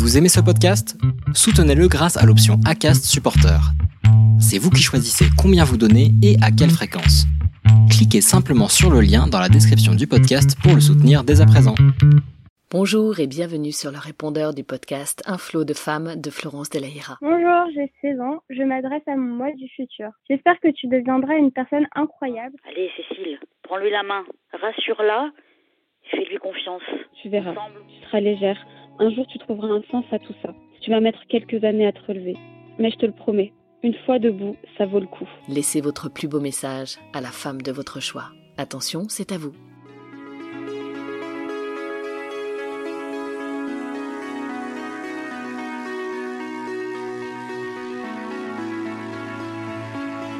Vous aimez ce podcast? Soutenez-le grâce à l'option ACAST Supporter. C'est vous qui choisissez combien vous donnez et à quelle fréquence. Cliquez simplement sur le lien dans la description du podcast pour le soutenir dès à présent. Bonjour et bienvenue sur le répondeur du podcast Un flot de femmes de Florence Delaïra. Bonjour, j'ai 16 ans, je m'adresse à mon moi du futur. J'espère que tu deviendras une personne incroyable. Allez Cécile, prends-lui la main, rassure-la, fais-lui confiance. Tu verras, tu seras légère. Un jour tu trouveras un sens à tout ça. Tu vas mettre quelques années à te relever. Mais je te le promets, une fois debout, ça vaut le coup. Laissez votre plus beau message à la femme de votre choix. Attention, c'est à vous.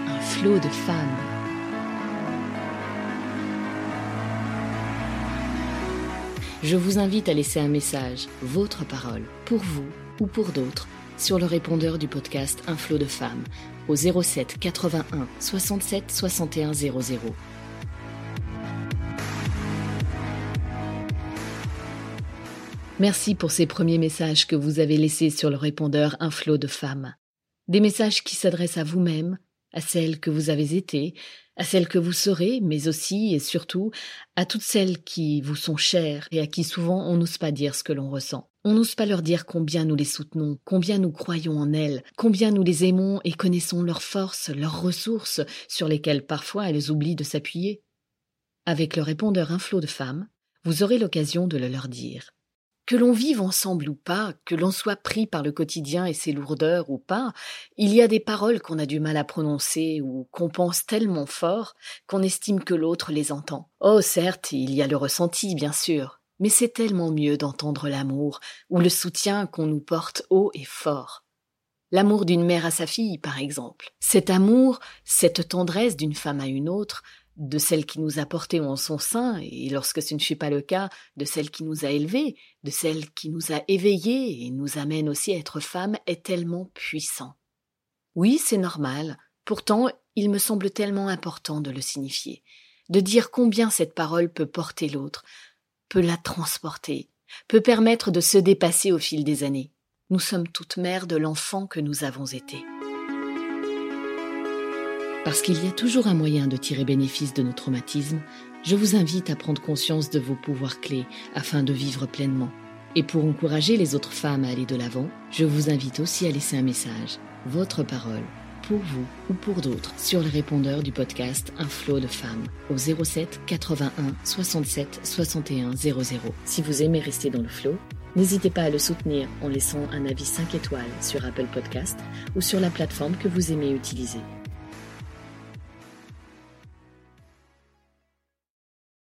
Un flot de femmes. Je vous invite à laisser un message, votre parole, pour vous ou pour d'autres, sur le répondeur du podcast Un flot de femmes au 07 81 67 61 00. Merci pour ces premiers messages que vous avez laissés sur le répondeur Un flot de femmes. Des messages qui s'adressent à vous-même, à celles que vous avez été, à celles que vous serez, mais aussi et surtout à toutes celles qui vous sont chères et à qui souvent on n'ose pas dire ce que l'on ressent. On n'ose pas leur dire combien nous les soutenons, combien nous croyons en elles, combien nous les aimons et connaissons leurs forces, leurs ressources, sur lesquelles parfois elles oublient de s'appuyer. Avec le répondeur Un flot de femmes, vous aurez l'occasion de le leur dire. Que l'on vive ensemble ou pas, que l'on soit pris par le quotidien et ses lourdeurs ou pas, il y a des paroles qu'on a du mal à prononcer ou qu'on pense tellement fort qu'on estime que l'autre les entend. Oh certes, il y a le ressenti, bien sûr, mais c'est tellement mieux d'entendre l'amour ou le soutien qu'on nous porte haut et fort. L'amour d'une mère à sa fille, par exemple. Cet amour, cette tendresse d'une femme à une autre, de celle qui nous a portés en son sein, et lorsque ce ne fut pas le cas, de celle qui nous a élevés, de celle qui nous a éveillés et nous amène aussi à être femmes, est tellement puissant. Oui, c'est normal, pourtant il me semble tellement important de le signifier, de dire combien cette parole peut porter l'autre, peut la transporter, peut permettre de se dépasser au fil des années. Nous sommes toutes mères de l'enfant que nous avons été. Parce qu'il y a toujours un moyen de tirer bénéfice de nos traumatismes, je vous invite à prendre conscience de vos pouvoirs clés afin de vivre pleinement. Et pour encourager les autres femmes à aller de l'avant, je vous invite aussi à laisser un message, votre parole, pour vous ou pour d'autres, sur le répondeur du podcast Un flot de femmes au 07 81 67 61 00. Si vous aimez rester dans le flot, n'hésitez pas à le soutenir en laissant un avis 5 étoiles sur Apple Podcast ou sur la plateforme que vous aimez utiliser.